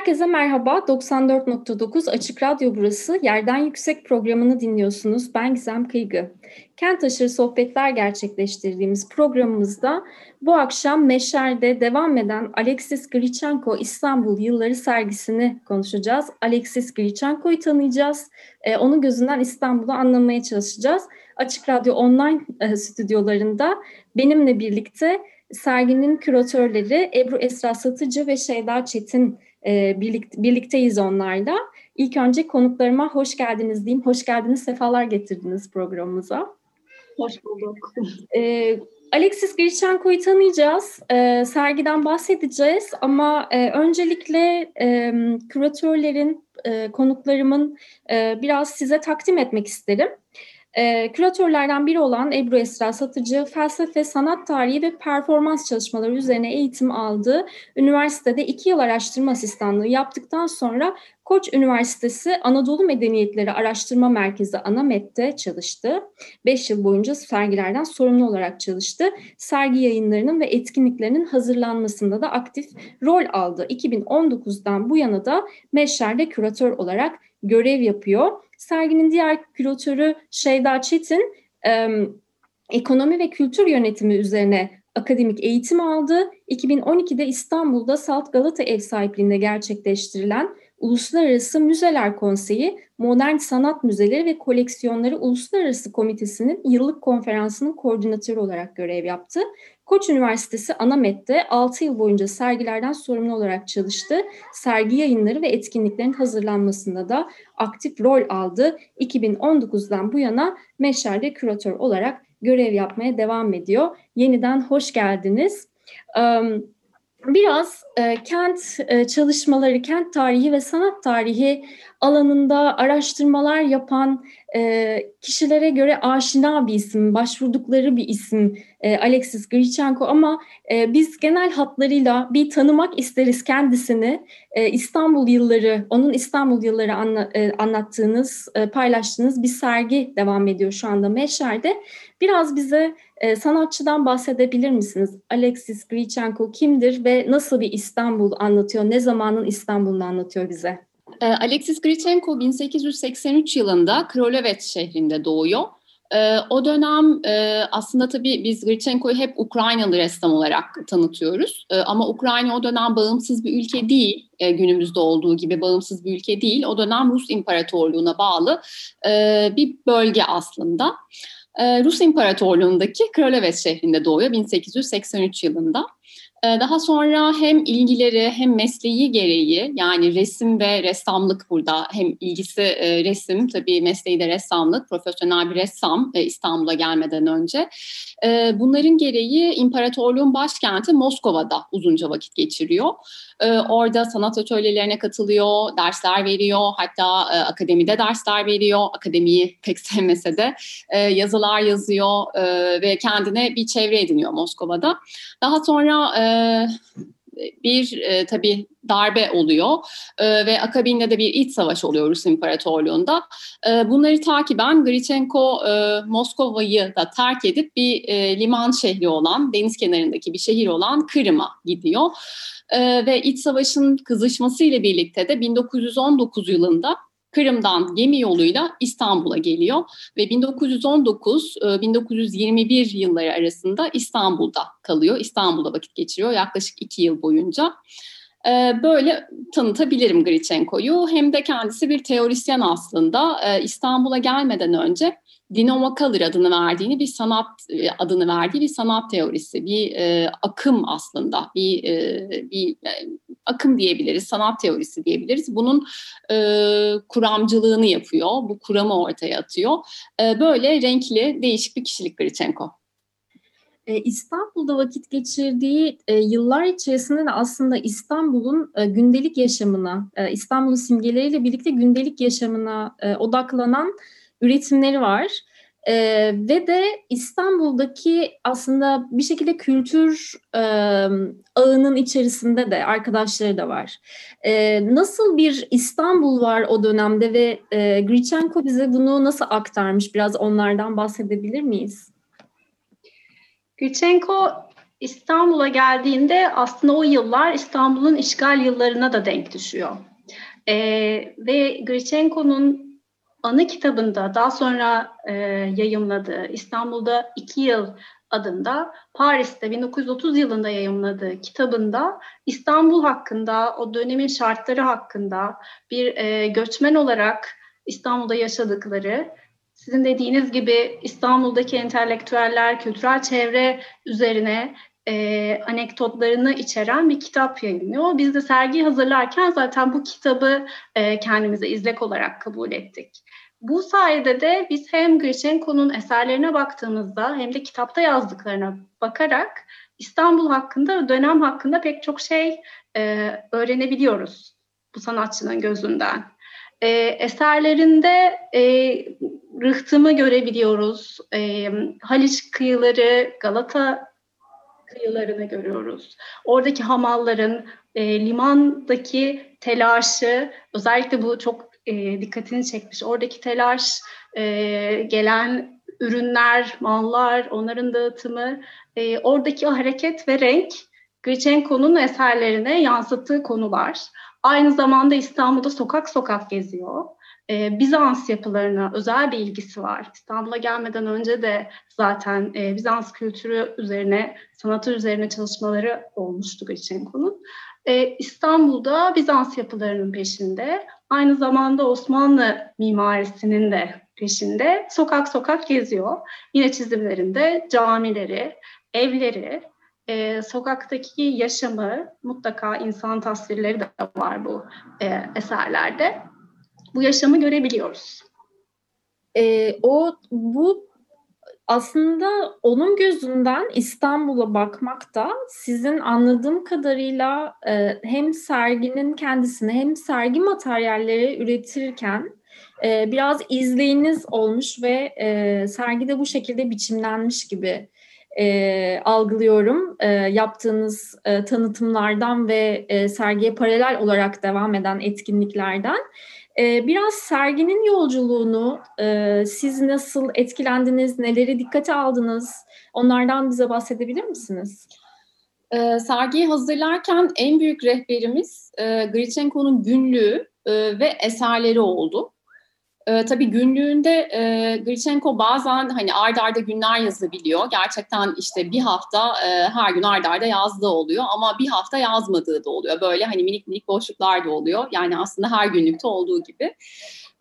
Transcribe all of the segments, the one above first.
Herkese merhaba. 94.9 Açık Radyo burası. Yerden Yüksek programını dinliyorsunuz. Ben Gizem Kıygı. Kent aşırı sohbetler gerçekleştirdiğimiz programımızda bu akşam Meşer'de devam eden Alexis Grichenko İstanbul Yılları sergisini konuşacağız. Alexis Grichenko'yu tanıyacağız. Ee, onun gözünden İstanbul'u anlamaya çalışacağız. Açık Radyo online e, stüdyolarında benimle birlikte serginin küratörleri Ebru Esra Satıcı ve Şeyda Çetin e, birlikte, birlikteyiz onlarla. İlk önce konuklarıma hoş geldiniz diyeyim. Hoş geldiniz, sefalar getirdiniz programımıza. Hoş bulduk. E, Alexis Grichenko'yu tanıyacağız. E, sergiden bahsedeceğiz ama e, öncelikle e, küratörlerin, e, konuklarımın e, biraz size takdim etmek isterim. E, küratörlerden biri olan Ebru Esra Satıcı, felsefe, sanat tarihi ve performans çalışmaları üzerine eğitim aldı. Üniversitede iki yıl araştırma asistanlığı yaptıktan sonra Koç Üniversitesi Anadolu Medeniyetleri Araştırma Merkezi ANAMET'te çalıştı. Beş yıl boyunca sergilerden sorumlu olarak çalıştı. Sergi yayınlarının ve etkinliklerinin hazırlanmasında da aktif rol aldı. 2019'dan bu yana da Meşer'de küratör olarak görev yapıyor. Serginin diğer küratörü Şeyda Çetin, e, ekonomi ve kültür yönetimi üzerine akademik eğitim aldı. 2012'de İstanbul'da Salt Galata ev sahipliğinde gerçekleştirilen Uluslararası Müzeler Konseyi, Modern Sanat Müzeleri ve Koleksiyonları Uluslararası Komitesi'nin yıllık konferansının koordinatörü olarak görev yaptı. Koç Üniversitesi Anamet'te 6 yıl boyunca sergilerden sorumlu olarak çalıştı. Sergi yayınları ve etkinliklerin hazırlanmasında da aktif rol aldı. 2019'dan bu yana Meşer'de küratör olarak görev yapmaya devam ediyor. Yeniden hoş geldiniz. Biraz kent çalışmaları, kent tarihi ve sanat tarihi alanında araştırmalar yapan e, kişilere göre aşina bir isim, başvurdukları bir isim e, Alexis Grichenko ama e, biz genel hatlarıyla bir tanımak isteriz kendisini. E, İstanbul yılları, onun İstanbul yılları anla, e, anlattığınız, e, paylaştığınız bir sergi devam ediyor şu anda Meşer'de. Biraz bize e, sanatçıdan bahsedebilir misiniz? Alexis Grichenko kimdir ve nasıl bir İstanbul anlatıyor, ne zamanın İstanbul'unu anlatıyor bize? Ee, Alexis Grichenko 1883 yılında Krolevets şehrinde doğuyor. Ee, o dönem e, aslında tabii biz Grichenko'yu hep Ukraynalı ressam olarak tanıtıyoruz. Ee, ama Ukrayna o dönem bağımsız bir ülke değil. E, günümüzde olduğu gibi bağımsız bir ülke değil. O dönem Rus İmparatorluğu'na bağlı e, bir bölge aslında. Rus İmparatorluğu'ndaki Krolevets şehrinde doğuyor 1883 yılında. Ee, daha sonra hem ilgileri hem mesleği gereği yani resim ve ressamlık burada hem ilgisi e, resim tabii mesleği de ressamlık profesyonel bir ressam e, İstanbul'a gelmeden önce. E, bunların gereği imparatorluğun başkenti Moskova'da uzunca vakit geçiriyor. Orada sanat atölyelerine katılıyor, dersler veriyor hatta akademide dersler veriyor. Akademiyi pek sevmese de yazılar yazıyor ve kendine bir çevre ediniyor Moskova'da. Daha sonra bir e, tabii darbe oluyor e, ve akabinde de bir iç savaş oluyor Rus İmparatorluğu'nda. E, bunları takiben Grichenko e, Moskova'yı da terk edip bir e, liman şehri olan, deniz kenarındaki bir şehir olan Kırım'a gidiyor. E, ve iç savaşın kızışması ile birlikte de 1919 yılında Kırım'dan gemi yoluyla İstanbul'a geliyor ve 1919-1921 e, yılları arasında İstanbul'da kalıyor. İstanbul'da vakit geçiriyor yaklaşık iki yıl boyunca. E, böyle tanıtabilirim Grichenko'yu. Hem de kendisi bir teorisyen aslında. E, İstanbul'a gelmeden önce Dinamo Color adını verdiğini bir sanat e, adını verdiği bir sanat teorisi, bir e, akım aslında, bir e, bir e, akım diyebiliriz, sanat teorisi diyebiliriz. Bunun e, kuramcılığını yapıyor, bu kuramı ortaya atıyor. E, böyle renkli, değişik bir kişilik Grichenko. e, İstanbul'da vakit geçirdiği e, yıllar içerisinde de aslında İstanbul'un gündelik yaşamına, İstanbul'un simgeleriyle birlikte gündelik yaşamına odaklanan üretimleri var. E, ve de İstanbul'daki aslında bir şekilde kültür e, ağının içerisinde de arkadaşları da var. E, nasıl bir İstanbul var o dönemde ve e, Grichenko bize bunu nasıl aktarmış? Biraz onlardan bahsedebilir miyiz? Grichenko İstanbul'a geldiğinde aslında o yıllar İstanbul'un işgal yıllarına da denk düşüyor. E, ve Grichenko'nun anı kitabında daha sonra e, yayımladığı İstanbul'da iki yıl adında Paris'te 1930 yılında yayımladığı kitabında İstanbul hakkında, o dönemin şartları hakkında bir e, göçmen olarak İstanbul'da yaşadıkları, sizin dediğiniz gibi İstanbul'daki entelektüeller, kültürel çevre üzerine e, anekdotlarını içeren bir kitap yayınlıyor. Biz de sergi hazırlarken zaten bu kitabı e, kendimize izlek olarak kabul ettik. Bu sayede de biz hem Grichenko'nun eserlerine baktığımızda hem de kitapta yazdıklarına bakarak İstanbul hakkında, dönem hakkında pek çok şey e, öğrenebiliyoruz bu sanatçının gözünden. E, eserlerinde e, rıhtımı görebiliyoruz, e, Haliç kıyıları, Galata kıyılarını görüyoruz. Oradaki hamalların, e, limandaki telaşı, özellikle bu çok e, dikkatini çekmiş. Oradaki telaş, e, gelen ürünler, mallar, onların dağıtımı, e, oradaki hareket ve renk Grichenko'nun eserlerine yansıttığı konular. Aynı zamanda İstanbul'da sokak sokak geziyor. Ee, Bizans yapılarına özel bir ilgisi var. İstanbul'a gelmeden önce de zaten e, Bizans kültürü üzerine, sanatı üzerine çalışmaları olmuştu Grichenko'nun. Ee, İstanbul'da Bizans yapılarının peşinde. Aynı zamanda Osmanlı mimarisinin de peşinde sokak sokak geziyor. Yine çizimlerinde camileri, evleri, e, sokaktaki yaşamı mutlaka insan tasvirleri de var bu e, eserlerde. Bu yaşamı görebiliyoruz. E, o bu aslında onun gözünden İstanbul'a bakmak da sizin anladığım kadarıyla e, hem serginin kendisini hem sergi materyalleri üretirken e, biraz izleyiniz olmuş ve e, sergide bu şekilde biçimlenmiş gibi e, algılıyorum. E, yaptığınız e, tanıtımlardan ve e, sergiye paralel olarak devam eden etkinliklerden. Ee, biraz serginin yolculuğunu, e, siz nasıl etkilendiniz, neleri dikkate aldınız, onlardan bize bahsedebilir misiniz? E, sergiyi hazırlarken en büyük rehberimiz e, günlüğü e, ve eserleri oldu. E, tabii günlüğünde e, Grichenko bazen hani ard arda günler yazabiliyor. Gerçekten işte bir hafta e, her gün ard arda yazdığı oluyor ama bir hafta yazmadığı da oluyor. Böyle hani minik minik boşluklar da oluyor. Yani aslında her günlükte olduğu gibi.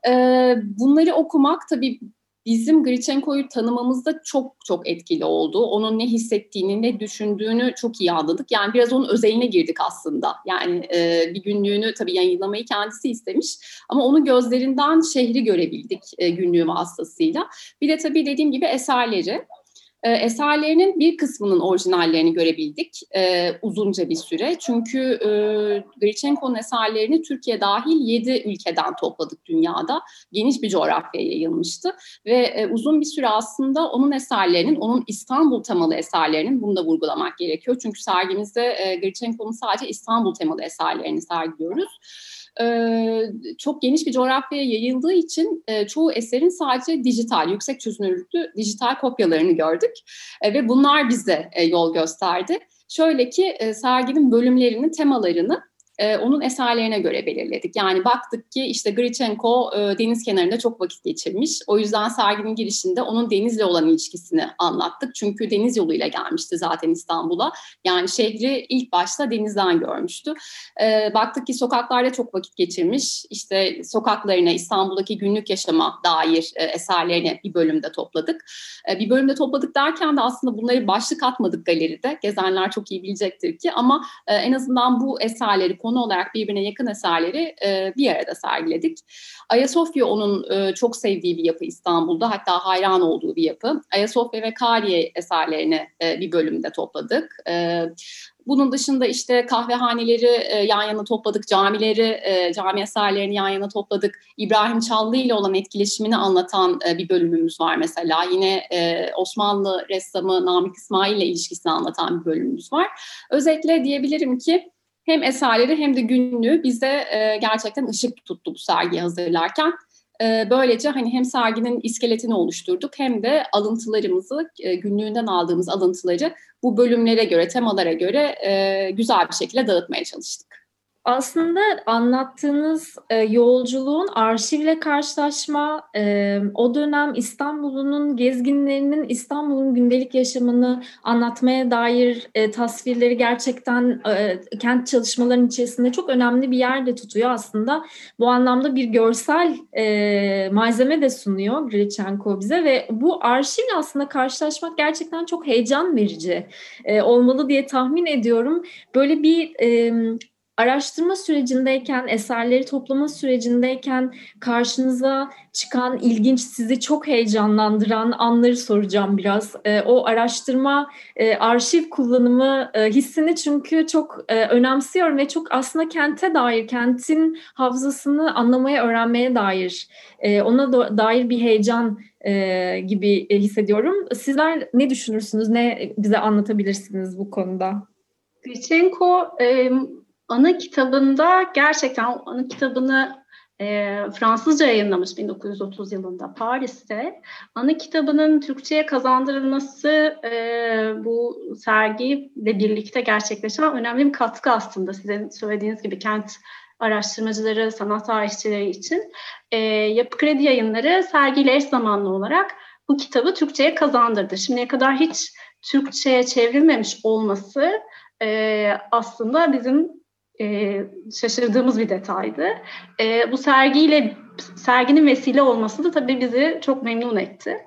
E, bunları okumak tabii bizim Grichenko'yu tanımamızda çok çok etkili oldu. Onun ne hissettiğini, ne düşündüğünü çok iyi anladık. Yani biraz onun özeline girdik aslında. Yani e, bir günlüğünü tabii yayınlamayı kendisi istemiş. Ama onun gözlerinden şehri görebildik e, günlüğü vasıtasıyla. Bir de tabii dediğim gibi eserleri. E, eserlerinin bir kısmının orijinallerini görebildik e, uzunca bir süre. Çünkü e, Grichenko'nun eserlerini Türkiye dahil 7 ülkeden topladık dünyada. Geniş bir coğrafyaya yayılmıştı. Ve e, uzun bir süre aslında onun eserlerinin, onun İstanbul temalı eserlerinin, bunu da vurgulamak gerekiyor. Çünkü sergimizde e, Grichenko'nun sadece İstanbul temalı eserlerini sergiliyoruz çok geniş bir coğrafyaya yayıldığı için çoğu eserin sadece dijital, yüksek çözünürlüklü dijital kopyalarını gördük ve bunlar bize yol gösterdi. Şöyle ki serginin bölümlerinin temalarını e, onun eserlerine göre belirledik. Yani baktık ki işte Grichenko e, deniz kenarında çok vakit geçirmiş. O yüzden serginin girişinde onun denizle olan ilişkisini anlattık. Çünkü deniz yoluyla gelmişti zaten İstanbul'a. Yani şehri ilk başta denizden görmüştü. E, baktık ki sokaklarda çok vakit geçirmiş. İşte sokaklarına, İstanbul'daki günlük yaşama dair e, eserlerini bir bölümde topladık. E, bir bölümde topladık derken de aslında bunları başlık atmadık galeride. Gezenler çok iyi bilecektir ki ama e, en azından bu eserleri konu olarak birbirine yakın eserleri e, bir arada sergiledik. Ayasofya onun e, çok sevdiği bir yapı İstanbul'da hatta hayran olduğu bir yapı. Ayasofya ve Kariye eserlerini e, bir bölümde topladık. E, bunun dışında işte kahvehaneleri e, yan yana topladık, camileri, e, cami eserlerini yan yana topladık. İbrahim Çallı ile olan etkileşimini anlatan e, bir bölümümüz var mesela. Yine e, Osmanlı ressamı Namık İsmail ile ilişkisini anlatan bir bölümümüz var. Özetle diyebilirim ki hem eserleri hem de günlüğü bize e, gerçekten ışık tuttu bu sergiyi hazırlarken. E, böylece hani hem serginin iskeletini oluşturduk hem de alıntılarımızı, e, günlüğünden aldığımız alıntıları bu bölümlere göre, temalara göre e, güzel bir şekilde dağıtmaya çalıştık. Aslında anlattığınız e, yolculuğun arşivle karşılaşma, e, o dönem İstanbul'un gezginlerinin İstanbul'un gündelik yaşamını anlatmaya dair e, tasvirleri gerçekten e, kent çalışmalarının içerisinde çok önemli bir yerde tutuyor aslında. Bu anlamda bir görsel e, malzeme de sunuyor Grichenko bize ve bu arşivle aslında karşılaşmak gerçekten çok heyecan verici e, olmalı diye tahmin ediyorum. Böyle bir e, araştırma sürecindeyken, eserleri toplama sürecindeyken karşınıza çıkan ilginç, sizi çok heyecanlandıran anları soracağım biraz. E, o araştırma, e, arşiv kullanımı e, hissini çünkü çok e, önemsiyorum ve çok aslında kente dair, kentin hafızasını anlamaya, öğrenmeye dair, e, ona do- dair bir heyecan e, gibi e, hissediyorum. Sizler ne düşünürsünüz, ne bize anlatabilirsiniz bu konuda? Gritchenko e, ana kitabında gerçekten ana kitabını e, Fransızca yayınlamış 1930 yılında Paris'te. Ana kitabının Türkçe'ye kazandırılması e, bu sergiyle birlikte gerçekleşen önemli bir katkı aslında. Sizin söylediğiniz gibi kent araştırmacıları, sanat tarihçileri için. E, Yapı Kredi yayınları sergiyle eş zamanlı olarak bu kitabı Türkçe'ye kazandırdı. Şimdiye kadar hiç Türkçe'ye çevrilmemiş olması e, aslında bizim e, şaşırdığımız bir detaydı. E, bu sergiyle serginin vesile olması da tabii bizi çok memnun etti.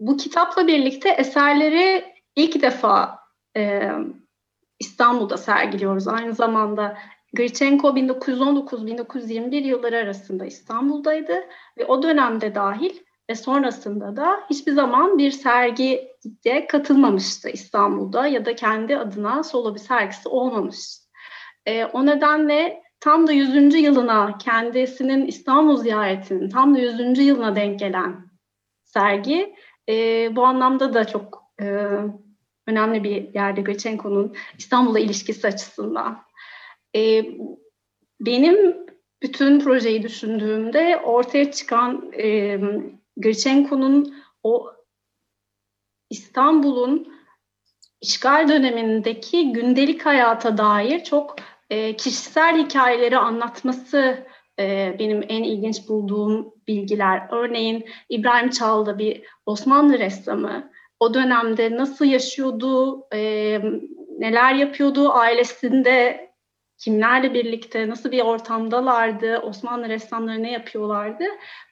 Bu kitapla birlikte eserleri ilk defa e, İstanbul'da sergiliyoruz. Aynı zamanda Grichenko 1919-1921 yılları arasında İstanbul'daydı ve o dönemde dahil ve sonrasında da hiçbir zaman bir sergiye katılmamıştı İstanbul'da ya da kendi adına solo bir sergisi olmamıştı. E, o nedenle tam da 100. yılına kendisinin İstanbul ziyaretinin tam da 100. yılına denk gelen sergi e, bu anlamda da çok e, önemli bir yerde Göçenko'nun İstanbul'a ilişkisi açısından. E, benim bütün projeyi düşündüğümde ortaya çıkan e, Göçenko'nun o İstanbul'un işgal dönemindeki gündelik hayata dair çok e, kişisel hikayeleri anlatması e, benim en ilginç bulduğum bilgiler. Örneğin İbrahim Çalda bir Osmanlı ressamı. O dönemde nasıl yaşıyordu, e, neler yapıyordu, ailesinde kimlerle birlikte, nasıl bir ortamdalardı, Osmanlı ressamları ne yapıyorlardı.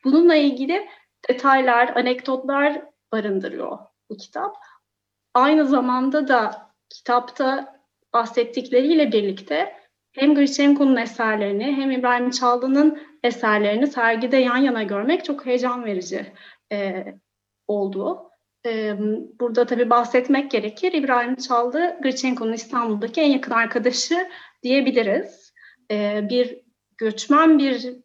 Bununla ilgili detaylar, anekdotlar barındırıyor bu kitap. Aynı zamanda da kitapta bahsettikleriyle birlikte hem Grichenko'nun eserlerini hem İbrahim Çaldı'nın eserlerini sergide yan yana görmek çok heyecan verici e, oldu. E, burada tabii bahsetmek gerekir. İbrahim Çaldı, Grichenko'nun İstanbul'daki en yakın arkadaşı diyebiliriz. E, bir göçmen bir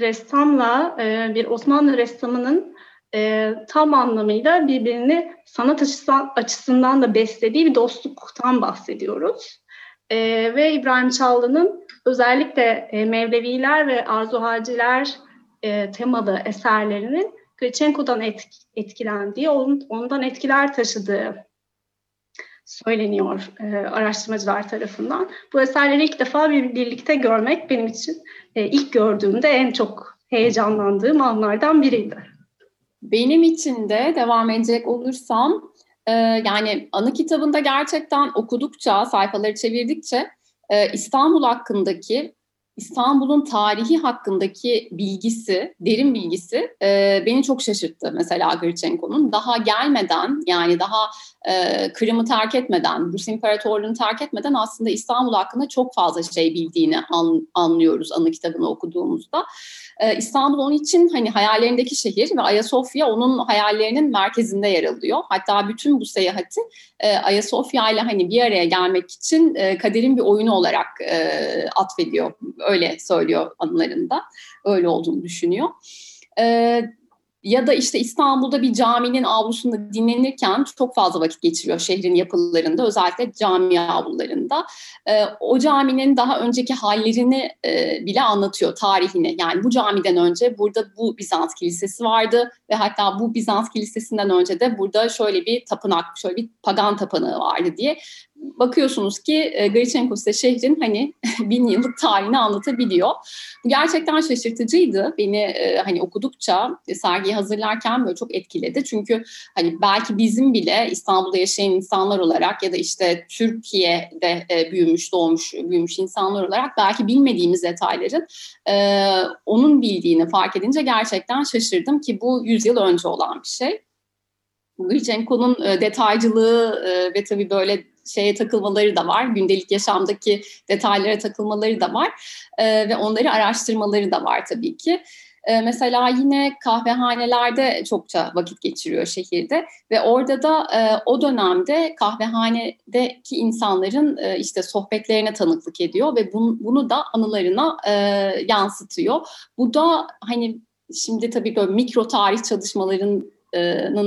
ressamla e, bir Osmanlı ressamının e, tam anlamıyla birbirini sanat açısından, açısından da beslediği bir dostluktan bahsediyoruz. E, ve İbrahim Çallı'nın özellikle e, Mevleviler ve Arzu Haciler e, temalı eserlerinin Gritchenko'dan et, etkilendiği, on, ondan etkiler taşıdığı söyleniyor e, araştırmacılar tarafından. Bu eserleri ilk defa bir, birlikte görmek benim için e, ilk gördüğümde en çok heyecanlandığım anlardan biriydi. Benim için de devam edecek olursam e, yani anı kitabında gerçekten okudukça, sayfaları çevirdikçe e, İstanbul hakkındaki İstanbul'un tarihi hakkındaki bilgisi, derin bilgisi e, beni çok şaşırttı mesela Grichenko'nun. Daha gelmeden yani daha e, Kırım'ı terk etmeden, Rus İmparatorluğu'nu terk etmeden aslında İstanbul hakkında çok fazla şey bildiğini an, anlıyoruz anı kitabını okuduğumuzda. E, İstanbul onun için hani hayallerindeki şehir ve Ayasofya onun hayallerinin merkezinde yer alıyor. Hatta bütün bu seyahati e, Ayasofya ile hani bir araya gelmek için e, kaderin bir oyunu olarak e, atfediyor. Öyle söylüyor anılarında. Öyle olduğunu düşünüyor. E, ya da işte İstanbul'da bir caminin avlusunda dinlenirken çok fazla vakit geçiriyor şehrin yapılarında özellikle cami avlularında. E, o caminin daha önceki hallerini e, bile anlatıyor tarihini. Yani bu camiden önce burada bu Bizans kilisesi vardı ve hatta bu Bizans kilisesinden önce de burada şöyle bir tapınak, şöyle bir pagan tapınağı vardı diye bakıyorsunuz ki e, Grichenko size şehrin hani bin yıllık tarihini anlatabiliyor. Bu gerçekten şaşırtıcıydı. Beni e, hani okudukça e, sergiyi hazırlarken böyle çok etkiledi. Çünkü hani belki bizim bile İstanbul'da yaşayan insanlar olarak ya da işte Türkiye'de e, büyümüş, doğmuş, büyümüş insanlar olarak belki bilmediğimiz detayların e, onun bildiğini fark edince gerçekten şaşırdım ki bu yüzyıl önce olan bir şey. Grichenko'nun detaycılığı ve tabii böyle şeye takılmaları da var. Gündelik yaşamdaki detaylara takılmaları da var. E, ve onları araştırmaları da var tabii ki. E, mesela yine kahvehanelerde çokça vakit geçiriyor şehirde ve orada da e, o dönemde kahvehanedeki insanların e, işte sohbetlerine tanıklık ediyor ve bunu, bunu da anılarına e, yansıtıyor. Bu da hani şimdi tabii böyle mikro tarih çalışmaların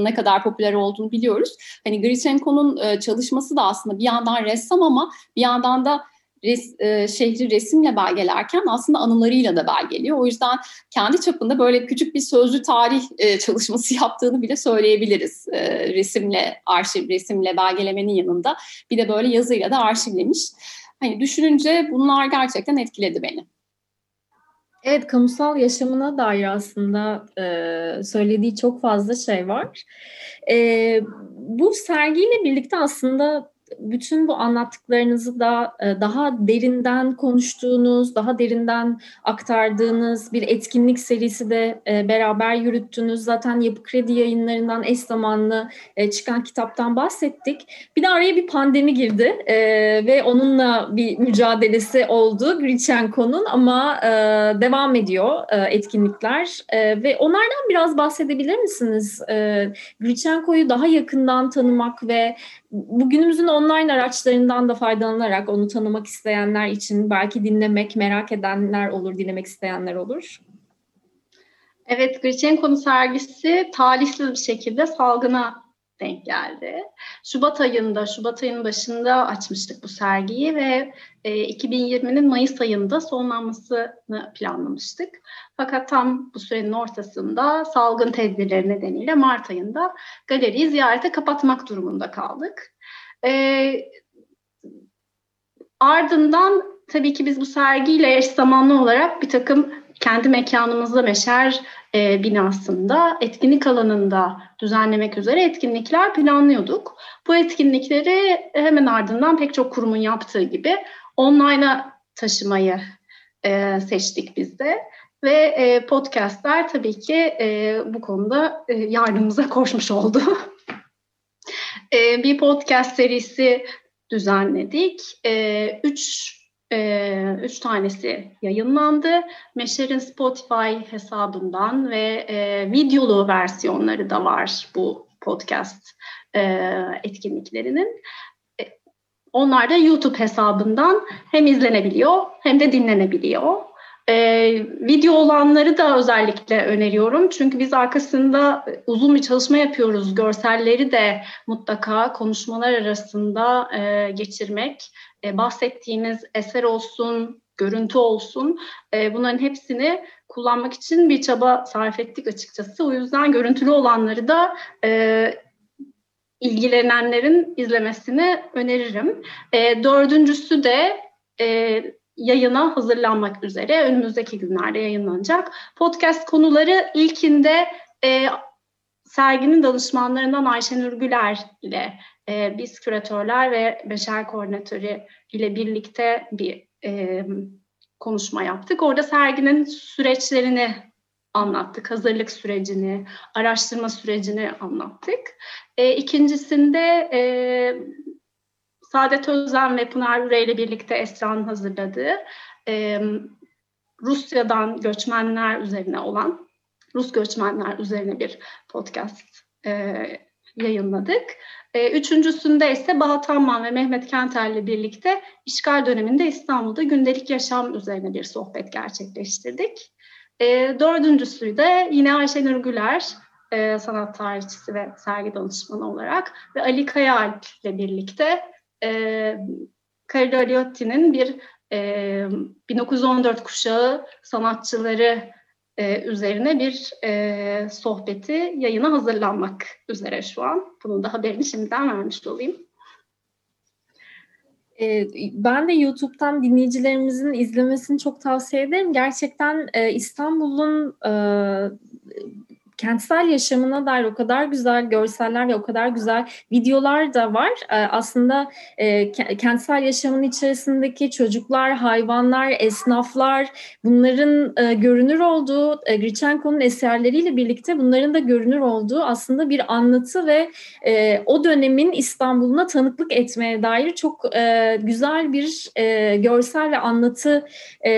ne kadar popüler olduğunu biliyoruz. Hani Grichenko'nun çalışması da aslında bir yandan ressam ama bir yandan da res, şehri resimle belgelerken aslında anılarıyla da belgeliyor. O yüzden kendi çapında böyle küçük bir sözlü tarih çalışması yaptığını bile söyleyebiliriz. resimle, arşiv, resimle belgelemenin yanında bir de böyle yazıyla da arşivlemiş. Hani düşününce bunlar gerçekten etkiledi beni. Evet, kamusal yaşamına dair aslında e, söylediği çok fazla şey var. E, bu sergiyle birlikte aslında bütün bu anlattıklarınızı da e, daha derinden konuştuğunuz, daha derinden aktardığınız bir etkinlik serisi de e, beraber yürüttünüz. Zaten Yapı Kredi yayınlarından eş zamanlı e, çıkan kitaptan bahsettik. Bir de araya bir pandemi girdi ve onunla bir mücadelesi oldu Grichenko'nun ama devam ediyor etkinlikler ve onlardan biraz bahsedebilir misiniz? Grichenko'yu daha yakından tanımak ve bugünümüzün online araçlarından da faydalanarak onu tanımak isteyenler için belki dinlemek, merak edenler olur, dinlemek isteyenler olur. Evet, Grichenko'nun sergisi talihsiz bir şekilde salgına denk geldi. Şubat ayında, Şubat ayının başında açmıştık bu sergiyi ve e, 2020'nin Mayıs ayında sonlanmasını planlamıştık. Fakat tam bu sürenin ortasında salgın tedbirleri nedeniyle Mart ayında galeriyi ziyarete kapatmak durumunda kaldık. E, ardından tabii ki biz bu sergiyle eş zamanlı olarak bir takım kendi mekanımızda Meşer e, binasında etkinlik alanında düzenlemek üzere etkinlikler planlıyorduk. Bu etkinlikleri hemen ardından pek çok kurumun yaptığı gibi online'a taşımayı e, seçtik biz de. Ve e, podcastler tabii ki e, bu konuda e, yardımımıza koşmuş oldu. e, bir podcast serisi düzenledik. E, üç e, üç tanesi yayınlandı. Meşer'in Spotify hesabından ve e, videolu versiyonları da var bu podcast e, etkinliklerinin. E, onlar da YouTube hesabından hem izlenebiliyor hem de dinlenebiliyor. E, video olanları da özellikle öneriyorum. Çünkü biz arkasında uzun bir çalışma yapıyoruz. Görselleri de mutlaka konuşmalar arasında e, geçirmek e, bahsettiğimiz eser olsun, görüntü olsun e, bunların hepsini kullanmak için bir çaba sarf ettik açıkçası. O yüzden görüntülü olanları da e, ilgilenenlerin izlemesini öneririm. E, dördüncüsü de e, yayına hazırlanmak üzere önümüzdeki günlerde yayınlanacak. Podcast konuları ilkinde e, serginin danışmanlarından Ayşenur Güler ile e, biz küratörler ve beşer koordinatörü ile birlikte bir e, konuşma yaptık. Orada serginin süreçlerini anlattık. Hazırlık sürecini, araştırma sürecini anlattık. E, ikincisinde e, Saadet Özlem ve Pınar Üre ile birlikte Esra'nın hazırladığı e, Rusya'dan göçmenler üzerine olan, Rus göçmenler üzerine bir podcast e, yayınladık. E, üçüncüsünde ise Bahat Amman ve Mehmet Kenter ile birlikte işgal döneminde İstanbul'da gündelik yaşam üzerine bir sohbet gerçekleştirdik. E, dördüncüsü de yine Ayşenur Güler, e, sanat tarihçisi ve sergi danışmanı olarak ve Ali Kayaalp ile birlikte e, Carlo Aliotti'nin bir e, 1914 kuşağı sanatçıları e, üzerine bir e, sohbeti yayına hazırlanmak üzere şu an. Bunun da haberini şimdiden vermiş olayım. Ben de YouTube'dan dinleyicilerimizin izlemesini çok tavsiye ederim. Gerçekten İstanbul'un kentsel yaşamına dair o kadar güzel görseller ve o kadar güzel videolar da var. E, aslında e, kentsel yaşamın içerisindeki çocuklar, hayvanlar, esnaflar bunların e, görünür olduğu, e, Grichenko'nun eserleriyle birlikte bunların da görünür olduğu aslında bir anlatı ve e, o dönemin İstanbul'una tanıklık etmeye dair çok e, güzel bir görsel ve anlatı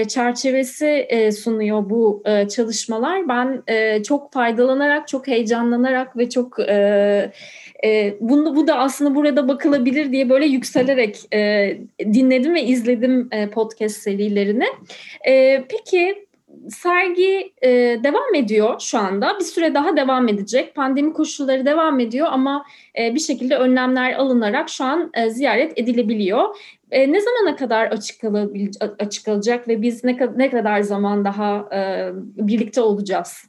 çerçevesi sunuyor bu çalışmalar. Ben çok faydalı faydalanarak, çok heyecanlanarak ve çok e, e, bunu, bu da aslında burada bakılabilir diye böyle yükselerek e, dinledim ve izledim e, podcast serilerini. E, peki sergi e, devam ediyor şu anda. Bir süre daha devam edecek. Pandemi koşulları devam ediyor ama e, bir şekilde önlemler alınarak şu an e, ziyaret edilebiliyor. E, ne zamana kadar açık, açık kalacak ve biz ne, ne kadar zaman daha e, birlikte olacağız?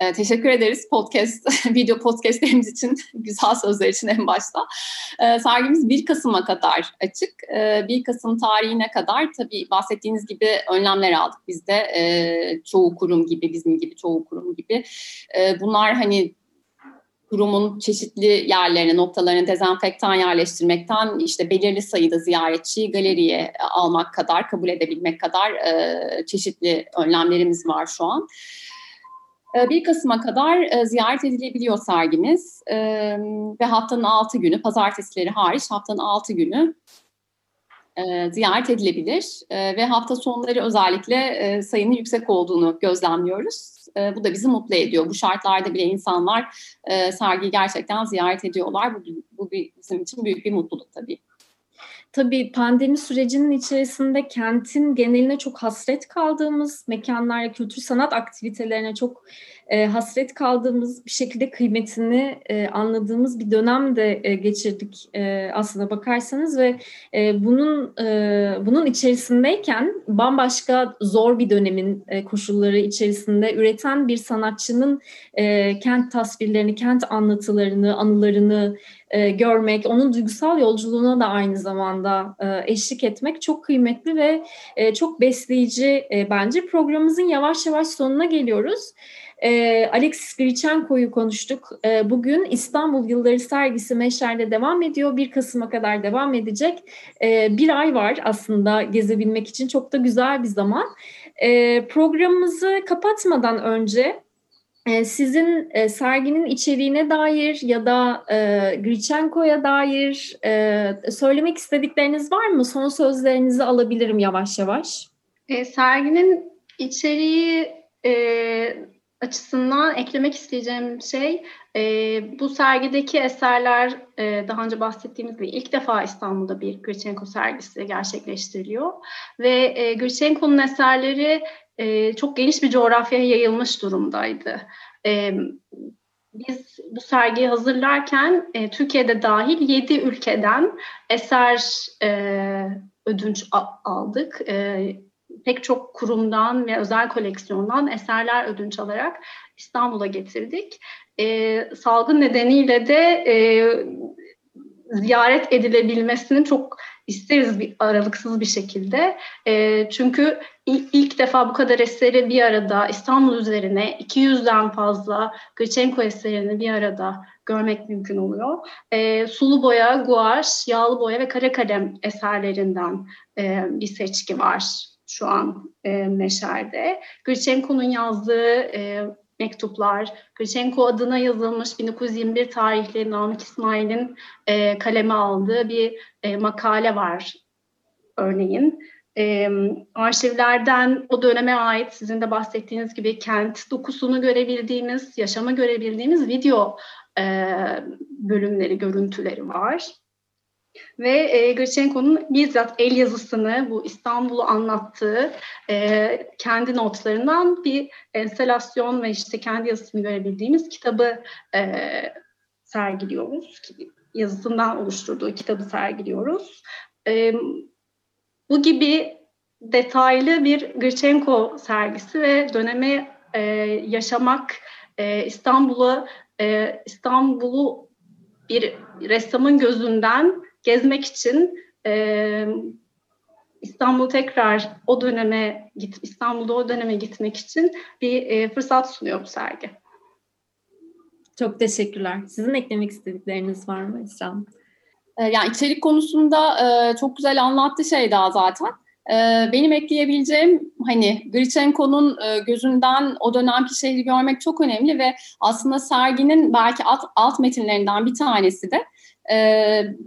E, teşekkür ederiz podcast, video podcastlerimiz için, güzel sözler için en başta. E, sergimiz 1 Kasım'a kadar açık. E, 1 Kasım tarihine kadar tabii bahsettiğiniz gibi önlemler aldık biz de. E, çoğu kurum gibi, bizim gibi çoğu kurum gibi. E, bunlar hani kurumun çeşitli yerlerine, noktalarına dezenfektan yerleştirmekten işte belirli sayıda ziyaretçiyi galeriye almak kadar, kabul edebilmek kadar e, çeşitli önlemlerimiz var şu an. 1 ee, Kasım'a kadar e, ziyaret edilebiliyor sergimiz ee, ve haftanın 6 günü, pazartesileri hariç haftanın 6 günü e, ziyaret edilebilir ee, ve hafta sonları özellikle e, sayının yüksek olduğunu gözlemliyoruz. Bu da bizi mutlu ediyor. Bu şartlarda bile insanlar sergiyi gerçekten ziyaret ediyorlar. Bu, bu bizim için büyük bir mutluluk tabii. Tabii pandemi sürecinin içerisinde kentin geneline çok hasret kaldığımız mekanlar, kültür sanat aktivitelerine çok e, hasret kaldığımız bir şekilde kıymetini e, anladığımız bir dönem de e, geçirdik e, aslına bakarsanız ve e, bunun e, bunun içerisindeyken bambaşka zor bir dönemin e, koşulları içerisinde üreten bir sanatçının e, kent tasvirlerini, kent anlatılarını, anılarını e, görmek, onun duygusal yolculuğuna da aynı zamanda e, eşlik etmek çok kıymetli ve e, çok besleyici e, bence. Programımızın yavaş yavaş sonuna geliyoruz. E, Alexis Grichenko'yu konuştuk. E, bugün İstanbul Yılları sergisi Meşer'de devam ediyor. 1 Kasım'a kadar devam edecek. E, bir ay var aslında gezebilmek için. Çok da güzel bir zaman. E, programımızı kapatmadan önce sizin e, serginin içeriğine dair ya da e, Grichenko'ya dair e, söylemek istedikleriniz var mı? Son sözlerinizi alabilirim yavaş yavaş. E, serginin içeriği e, açısından eklemek isteyeceğim şey e, bu sergideki eserler e, daha önce bahsettiğimiz gibi ilk defa İstanbul'da bir Grichenko sergisi gerçekleştiriliyor ve e, Grichenko'nun eserleri e, çok geniş bir coğrafyaya yayılmış durumdaydı. E, biz bu sergiyi hazırlarken e, Türkiye'de dahil 7 ülkeden eser e, ödünç aldık. E, pek çok kurumdan ve özel koleksiyondan eserler ödünç alarak İstanbul'a getirdik. E, salgın nedeniyle de e, ziyaret edilebilmesinin çok isteriz bir aralıksız bir şekilde. E, çünkü ilk, defa bu kadar eseri bir arada İstanbul üzerine 200'den fazla Gritchenko eserini bir arada görmek mümkün oluyor. E, sulu boya, guaj, yağlı boya ve kara kalem eserlerinden e, bir seçki var şu an e, Meşer'de. Grichenko'nun yazdığı e, mektuplar, Grichenko adına yazılmış 1921 tarihli Namık İsmail'in e, kaleme aldığı bir e, makale var örneğin. E, arşivlerden o döneme ait sizin de bahsettiğiniz gibi kent dokusunu görebildiğimiz, yaşama görebildiğimiz video e, bölümleri, görüntüleri var. Ve e, Grichenko'nun bizzat el yazısını, bu İstanbul'u anlattığı e, kendi notlarından bir enstelasyon ve işte kendi yazısını görebildiğimiz kitabı e, sergiliyoruz. Yazısından oluşturduğu kitabı sergiliyoruz. E, bu gibi detaylı bir Grichenko sergisi ve dönemi e, yaşamak, e, İstanbul'u e, İstanbul'u bir ressamın gözünden gezmek için e, İstanbul tekrar o döneme git İstanbul'da o döneme gitmek için bir e, fırsat sunuyor bu sergi. Çok teşekkürler. Sizin eklemek istedikleriniz var mı İslam? Yani içerik konusunda e, çok güzel anlattı şey daha zaten. E, benim ekleyebileceğim hani Grichenko'nun e, gözünden o dönemki şehri görmek çok önemli ve aslında serginin belki alt, alt metinlerinden bir tanesi de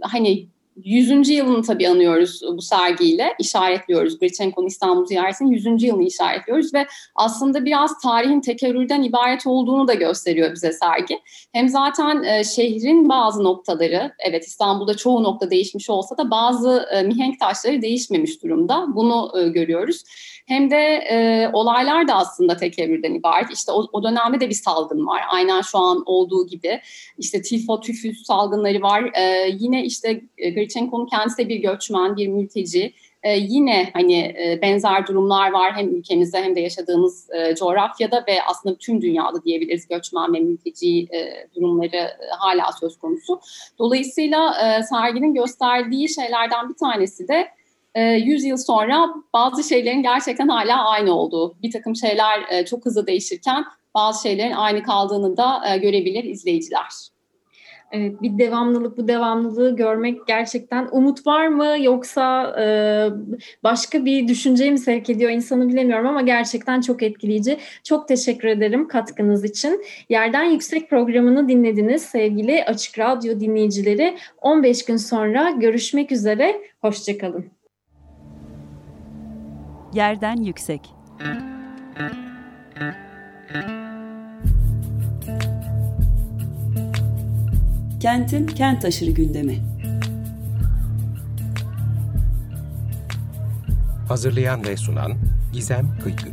hani 100. yılını tabii anıyoruz bu sergiyle, işaretliyoruz. Grichenko'nun İstanbul ziyaretinin 100. yılını işaretliyoruz ve aslında biraz tarihin tekerrürden ibaret olduğunu da gösteriyor bize sergi. Hem zaten e, şehrin bazı noktaları, evet İstanbul'da çoğu nokta değişmiş olsa da bazı e, mihenk taşları değişmemiş durumda. Bunu e, görüyoruz. Hem de e, olaylar da aslında tekerrürden ibaret. İşte o, o dönemde de bir salgın var. Aynen şu an olduğu gibi. İşte tifo, tüfüs salgınları var. E, yine işte e, Grichenko'nun kendisi de bir göçmen, bir mülteci. Ee, yine hani e, benzer durumlar var hem ülkemizde hem de yaşadığımız e, coğrafyada ve aslında tüm dünyada diyebiliriz göçmen ve mülteci e, durumları e, hala söz konusu. Dolayısıyla e, serginin gösterdiği şeylerden bir tanesi de 100 e, yıl sonra bazı şeylerin gerçekten hala aynı olduğu. Bir takım şeyler e, çok hızlı değişirken bazı şeylerin aynı kaldığını da e, görebilir izleyiciler. Bir devamlılık, bu devamlılığı görmek gerçekten umut var mı yoksa e, başka bir düşünceyi mi sevk ediyor insanı bilemiyorum ama gerçekten çok etkileyici. Çok teşekkür ederim katkınız için. Yerden Yüksek programını dinlediniz sevgili Açık Radyo dinleyicileri. 15 gün sonra görüşmek üzere, hoşçakalın. Yerden Yüksek Kentin kent aşırı gündemi. Hazırlayan ve sunan Gizem Kıykı.